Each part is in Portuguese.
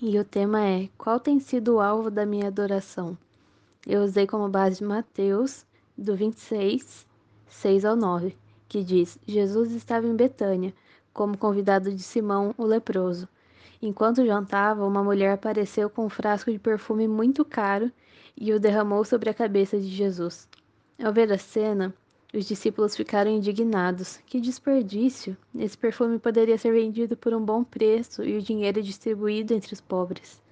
E o tema é: Qual tem sido o alvo da minha adoração? Eu usei como base Mateus, do 26, 6 ao 9, que diz: Jesus estava em Betânia, como convidado de Simão, o leproso. Enquanto jantava, uma mulher apareceu com um frasco de perfume muito caro e o derramou sobre a cabeça de Jesus. Ao ver a cena, os discípulos ficaram indignados. Que desperdício! Esse perfume poderia ser vendido por um bom preço e o dinheiro distribuído entre os pobres.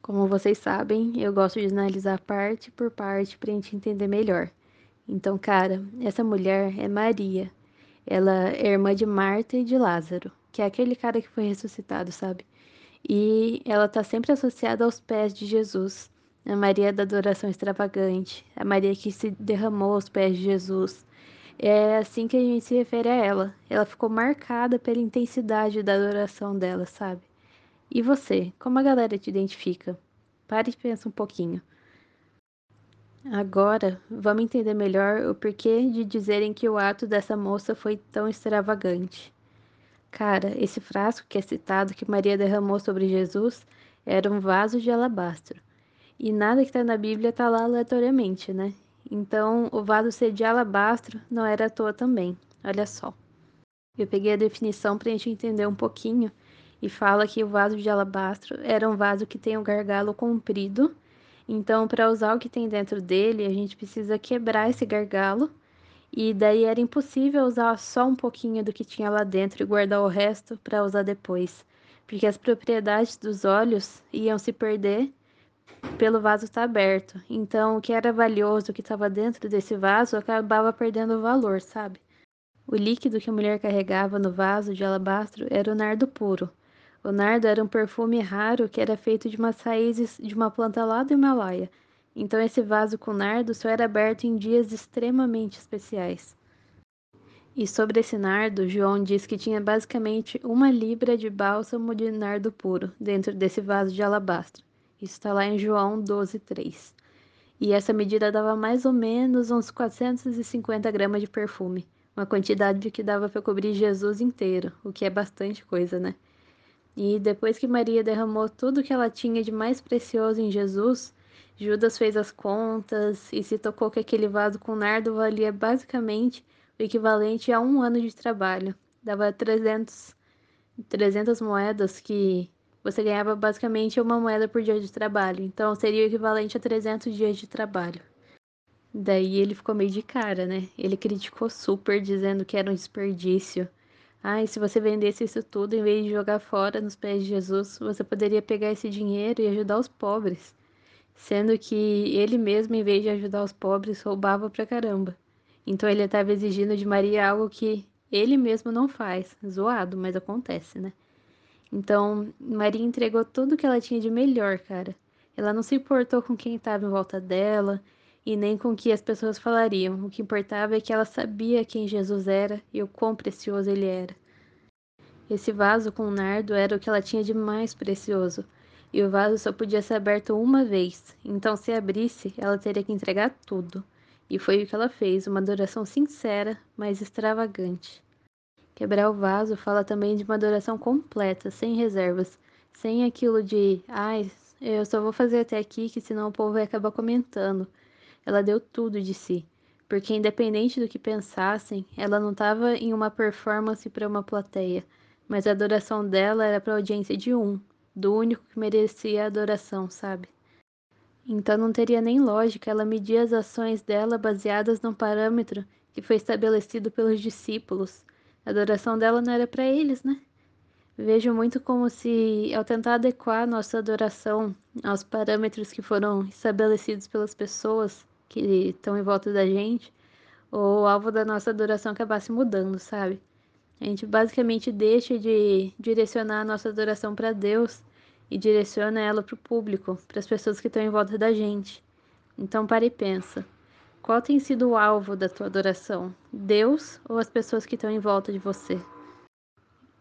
Como vocês sabem, eu gosto de analisar parte por parte para a gente entender melhor. Então, cara, essa mulher é Maria. Ela é irmã de Marta e de Lázaro, que é aquele cara que foi ressuscitado, sabe? E ela está sempre associada aos pés de Jesus a Maria da adoração extravagante, a Maria que se derramou aos pés de Jesus. É assim que a gente se refere a ela. Ela ficou marcada pela intensidade da adoração dela, sabe? E você, como a galera te identifica? Pare e pensa um pouquinho. Agora, vamos entender melhor o porquê de dizerem que o ato dessa moça foi tão extravagante. Cara, esse frasco que é citado que Maria derramou sobre Jesus era um vaso de alabastro e nada que está na Bíblia está lá aleatoriamente, né? Então, o vaso ser de alabastro não era à toa também. Olha só. Eu peguei a definição para a gente entender um pouquinho e fala que o vaso de alabastro era um vaso que tem um gargalo comprido. Então, para usar o que tem dentro dele, a gente precisa quebrar esse gargalo. E daí era impossível usar só um pouquinho do que tinha lá dentro e guardar o resto para usar depois, porque as propriedades dos óleos iam se perder pelo vaso estar aberto. Então, o que era valioso, o que estava dentro desse vaso, acabava perdendo o valor, sabe? O líquido que a mulher carregava no vaso de alabastro era o nardo puro. O nardo era um perfume raro que era feito de umas raízes de uma planta lá do Himalaia. Então, esse vaso com nardo só era aberto em dias extremamente especiais. E sobre esse nardo, João diz que tinha basicamente uma libra de bálsamo de nardo puro dentro desse vaso de alabastro. Isso está lá em João 12, 3. E essa medida dava mais ou menos uns 450 gramas de perfume, uma quantidade que dava para cobrir Jesus inteiro, o que é bastante coisa, né? E depois que Maria derramou tudo que ela tinha de mais precioso em Jesus, Judas fez as contas e se tocou que aquele vaso com nardo valia basicamente o equivalente a um ano de trabalho. Dava 300, 300 moedas que você ganhava basicamente uma moeda por dia de trabalho, então seria o equivalente a 300 dias de trabalho. Daí ele ficou meio de cara, né? Ele criticou super, dizendo que era um desperdício. Ah, e se você vendesse isso tudo, em vez de jogar fora nos pés de Jesus, você poderia pegar esse dinheiro e ajudar os pobres. Sendo que ele mesmo, em vez de ajudar os pobres, roubava pra caramba. Então ele estava exigindo de Maria algo que ele mesmo não faz. Zoado, mas acontece, né? Então, Maria entregou tudo que ela tinha de melhor, cara. Ela não se importou com quem estava em volta dela e nem com o que as pessoas falariam. O que importava é que ela sabia quem Jesus era e o quão precioso ele era. Esse vaso com nardo era o que ela tinha de mais precioso, e o vaso só podia ser aberto uma vez, então se abrisse, ela teria que entregar tudo. E foi o que ela fez, uma adoração sincera, mas extravagante. Quebrar o vaso fala também de uma adoração completa, sem reservas, sem aquilo de, ai, ah, eu só vou fazer até aqui, que senão o povo vai acabar comentando. Ela deu tudo de si, porque independente do que pensassem, ela não estava em uma performance para uma plateia, mas a adoração dela era para audiência de um, do único que merecia a adoração, sabe? Então não teria nem lógica ela medir as ações dela baseadas num parâmetro que foi estabelecido pelos discípulos a adoração dela não era para eles, né? Vejo muito como se, ao tentar adequar nossa adoração aos parâmetros que foram estabelecidos pelas pessoas que estão em volta da gente, o alvo da nossa adoração acabasse mudando, sabe? A gente basicamente deixa de direcionar a nossa adoração para Deus e direciona ela para o público, para as pessoas que estão em volta da gente. Então, pare e pensa. Qual tem sido o alvo da tua adoração? Deus ou as pessoas que estão em volta de você?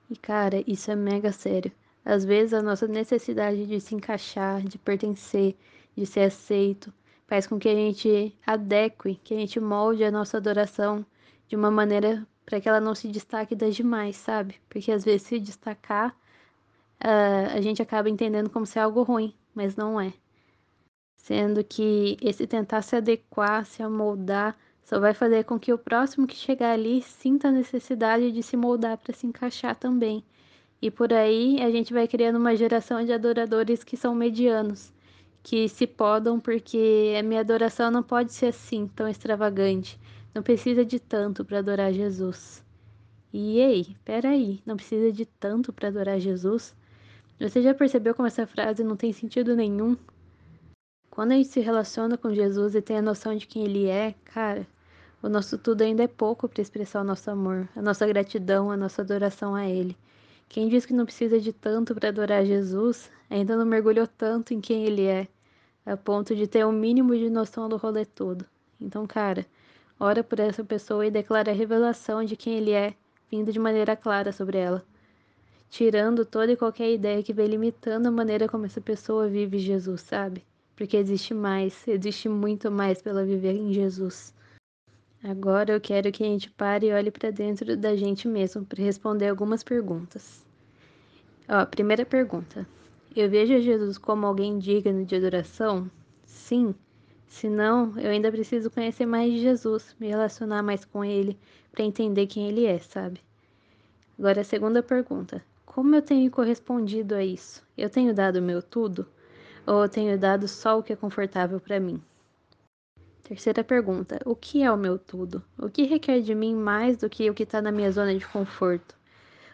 E cara, isso é mega sério. Às vezes a nossa necessidade de se encaixar, de pertencer, de ser aceito, faz com que a gente adeque, que a gente molde a nossa adoração de uma maneira para que ela não se destaque das demais, sabe? Porque às vezes se destacar, uh, a gente acaba entendendo como se é algo ruim, mas não é. Sendo que esse tentar se adequar, se amoldar, só vai fazer com que o próximo que chegar ali sinta a necessidade de se moldar para se encaixar também. E por aí a gente vai criando uma geração de adoradores que são medianos, que se podam porque a minha adoração não pode ser assim, tão extravagante. Não precisa de tanto para adorar Jesus. E ei, peraí, não precisa de tanto para adorar Jesus? Você já percebeu como essa frase não tem sentido nenhum? Quando a gente se relaciona com Jesus e tem a noção de quem Ele é, cara, o nosso tudo ainda é pouco para expressar o nosso amor, a nossa gratidão, a nossa adoração a Ele. Quem diz que não precisa de tanto para adorar Jesus, ainda não mergulhou tanto em quem Ele é, a ponto de ter o um mínimo de noção do rolê todo. Então, cara, ora por essa pessoa e declara a revelação de quem Ele é, vindo de maneira clara sobre ela, tirando toda e qualquer ideia que vem limitando a maneira como essa pessoa vive Jesus, sabe? Porque existe mais, existe muito mais pela viver em Jesus. Agora eu quero que a gente pare e olhe para dentro da gente mesmo para responder algumas perguntas. Ó, primeira pergunta. Eu vejo Jesus como alguém digno de adoração? Sim. Se não, eu ainda preciso conhecer mais de Jesus, me relacionar mais com ele, para entender quem ele é, sabe? Agora a segunda pergunta. Como eu tenho correspondido a isso? Eu tenho dado o meu tudo? Ou eu tenho dado só o que é confortável para mim? Terceira pergunta: O que é o meu tudo? O que requer de mim mais do que o que está na minha zona de conforto?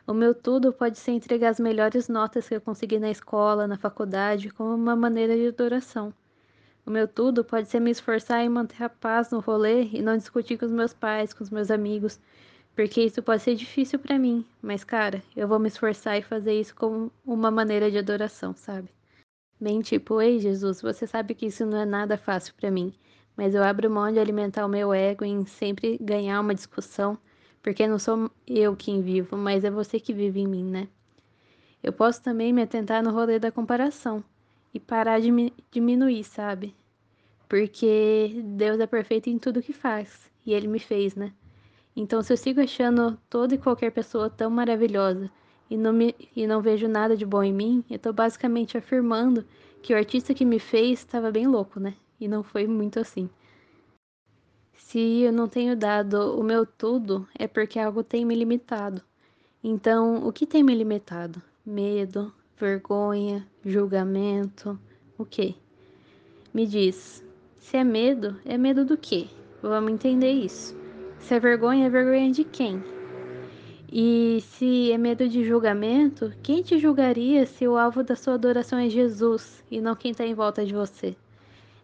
O meu tudo pode ser entregar as melhores notas que eu consegui na escola, na faculdade, como uma maneira de adoração. O meu tudo pode ser me esforçar em manter a paz no rolê e não discutir com os meus pais, com os meus amigos, porque isso pode ser difícil para mim, mas cara, eu vou me esforçar e fazer isso como uma maneira de adoração, sabe? Bem tipo, ei Jesus, você sabe que isso não é nada fácil para mim mas eu abro mão de alimentar o meu ego em sempre ganhar uma discussão, porque não sou eu quem vivo, mas é você que vive em mim, né? Eu posso também me atentar no rolê da comparação e parar de me diminuir, sabe? Porque Deus é perfeito em tudo que faz e Ele me fez, né? Então, se eu sigo achando toda e qualquer pessoa tão maravilhosa e não, me, e não vejo nada de bom em mim, eu tô basicamente afirmando que o artista que me fez estava bem louco, né? e não foi muito assim. Se eu não tenho dado o meu tudo, é porque algo tem me limitado. Então, o que tem me limitado? Medo, vergonha, julgamento, o quê? Me diz, se é medo, é medo do quê? Vamos entender isso. Se é vergonha, é vergonha de quem? E se é medo de julgamento, quem te julgaria se o alvo da sua adoração é Jesus e não quem está em volta de você?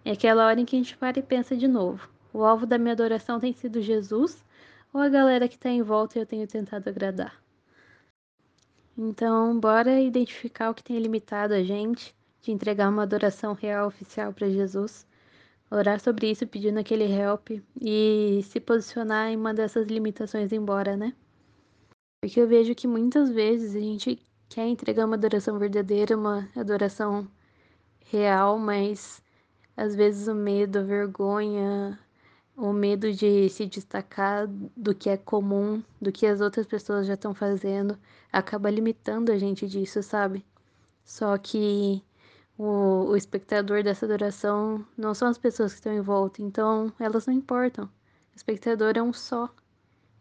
É aquela hora em que a gente para e pensa de novo. O alvo da minha adoração tem sido Jesus ou a galera que está em volta e eu tenho tentado agradar? Então, bora identificar o que tem limitado a gente de entregar uma adoração real oficial para Jesus, orar sobre isso pedindo aquele help e se posicionar em uma dessas limitações embora, né? Porque eu vejo que muitas vezes a gente quer entregar uma adoração verdadeira, uma adoração real, mas às vezes o medo, a vergonha, o medo de se destacar do que é comum, do que as outras pessoas já estão fazendo, acaba limitando a gente disso, sabe? Só que o, o espectador dessa adoração não são as pessoas que estão em volta, então elas não importam. O espectador é um só,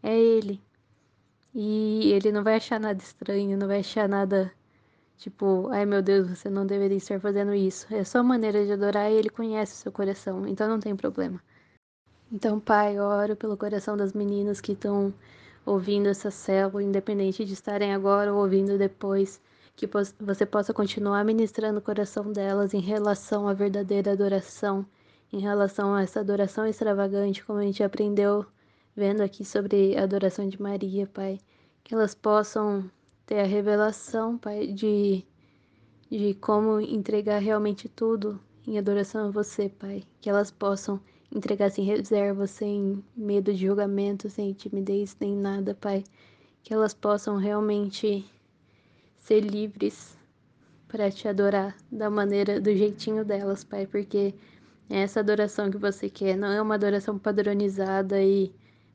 é ele. E ele não vai achar nada estranho, não vai achar nada Tipo, ai meu Deus, você não deveria estar fazendo isso. É só maneira de adorar e ele conhece o seu coração, então não tem problema. Então, Pai, oro pelo coração das meninas que estão ouvindo essa célula, independente de estarem agora ou ouvindo depois, que você possa continuar ministrando o coração delas em relação à verdadeira adoração, em relação a essa adoração extravagante, como a gente aprendeu vendo aqui sobre a adoração de Maria, Pai. Que elas possam ter a revelação, Pai, de, de como entregar realmente tudo em adoração a você, Pai. Que elas possam entregar sem reserva, sem medo de julgamento, sem timidez, nem nada, Pai. Que elas possam realmente ser livres para te adorar da maneira, do jeitinho delas, Pai, porque é essa adoração que você quer, não é uma adoração padronizada e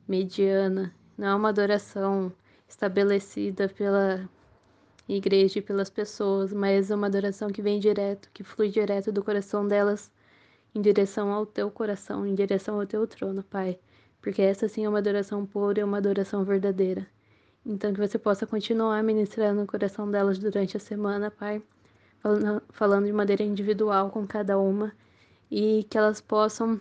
mediana, não é uma adoração estabelecida pela igreja e pelas pessoas, mas é uma adoração que vem direto, que flui direto do coração delas em direção ao teu coração, em direção ao teu trono, Pai. Porque essa sim é uma adoração pura e uma adoração verdadeira. Então que você possa continuar ministrando no coração delas durante a semana, Pai, falando de maneira individual com cada uma e que elas possam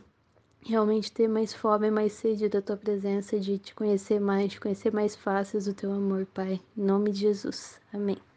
realmente ter mais fome, mais sede da tua presença, de te conhecer mais, de conhecer mais faces do teu amor, Pai. Em nome de Jesus. Amém.